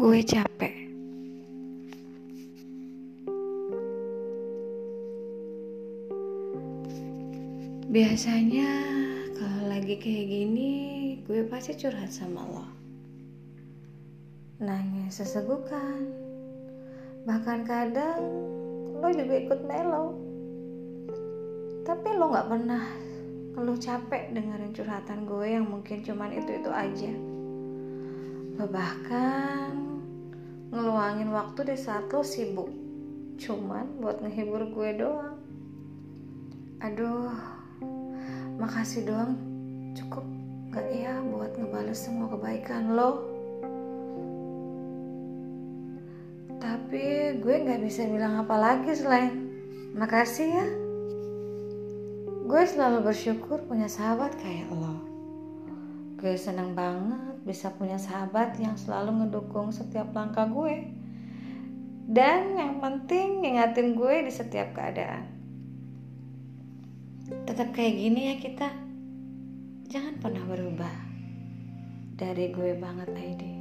gue capek. Biasanya kalau lagi kayak gini, gue pasti curhat sama lo. Nangis sesegukan. Bahkan kadang lo juga ikut melo. Tapi lo gak pernah lo capek dengerin curhatan gue yang mungkin cuman itu-itu aja. Bahkan ngeluangin waktu di saat lo sibuk. Cuman buat ngehibur gue doang. Aduh, makasih doang cukup gak ya buat ngebales semua kebaikan lo tapi gue gak bisa bilang apa lagi selain makasih ya gue selalu bersyukur punya sahabat kayak lo gue seneng banget bisa punya sahabat yang selalu ngedukung setiap langkah gue. Dan yang penting ngingatin gue di setiap keadaan. Tetap kayak gini ya kita. Jangan pernah berubah. Dari gue banget Aidi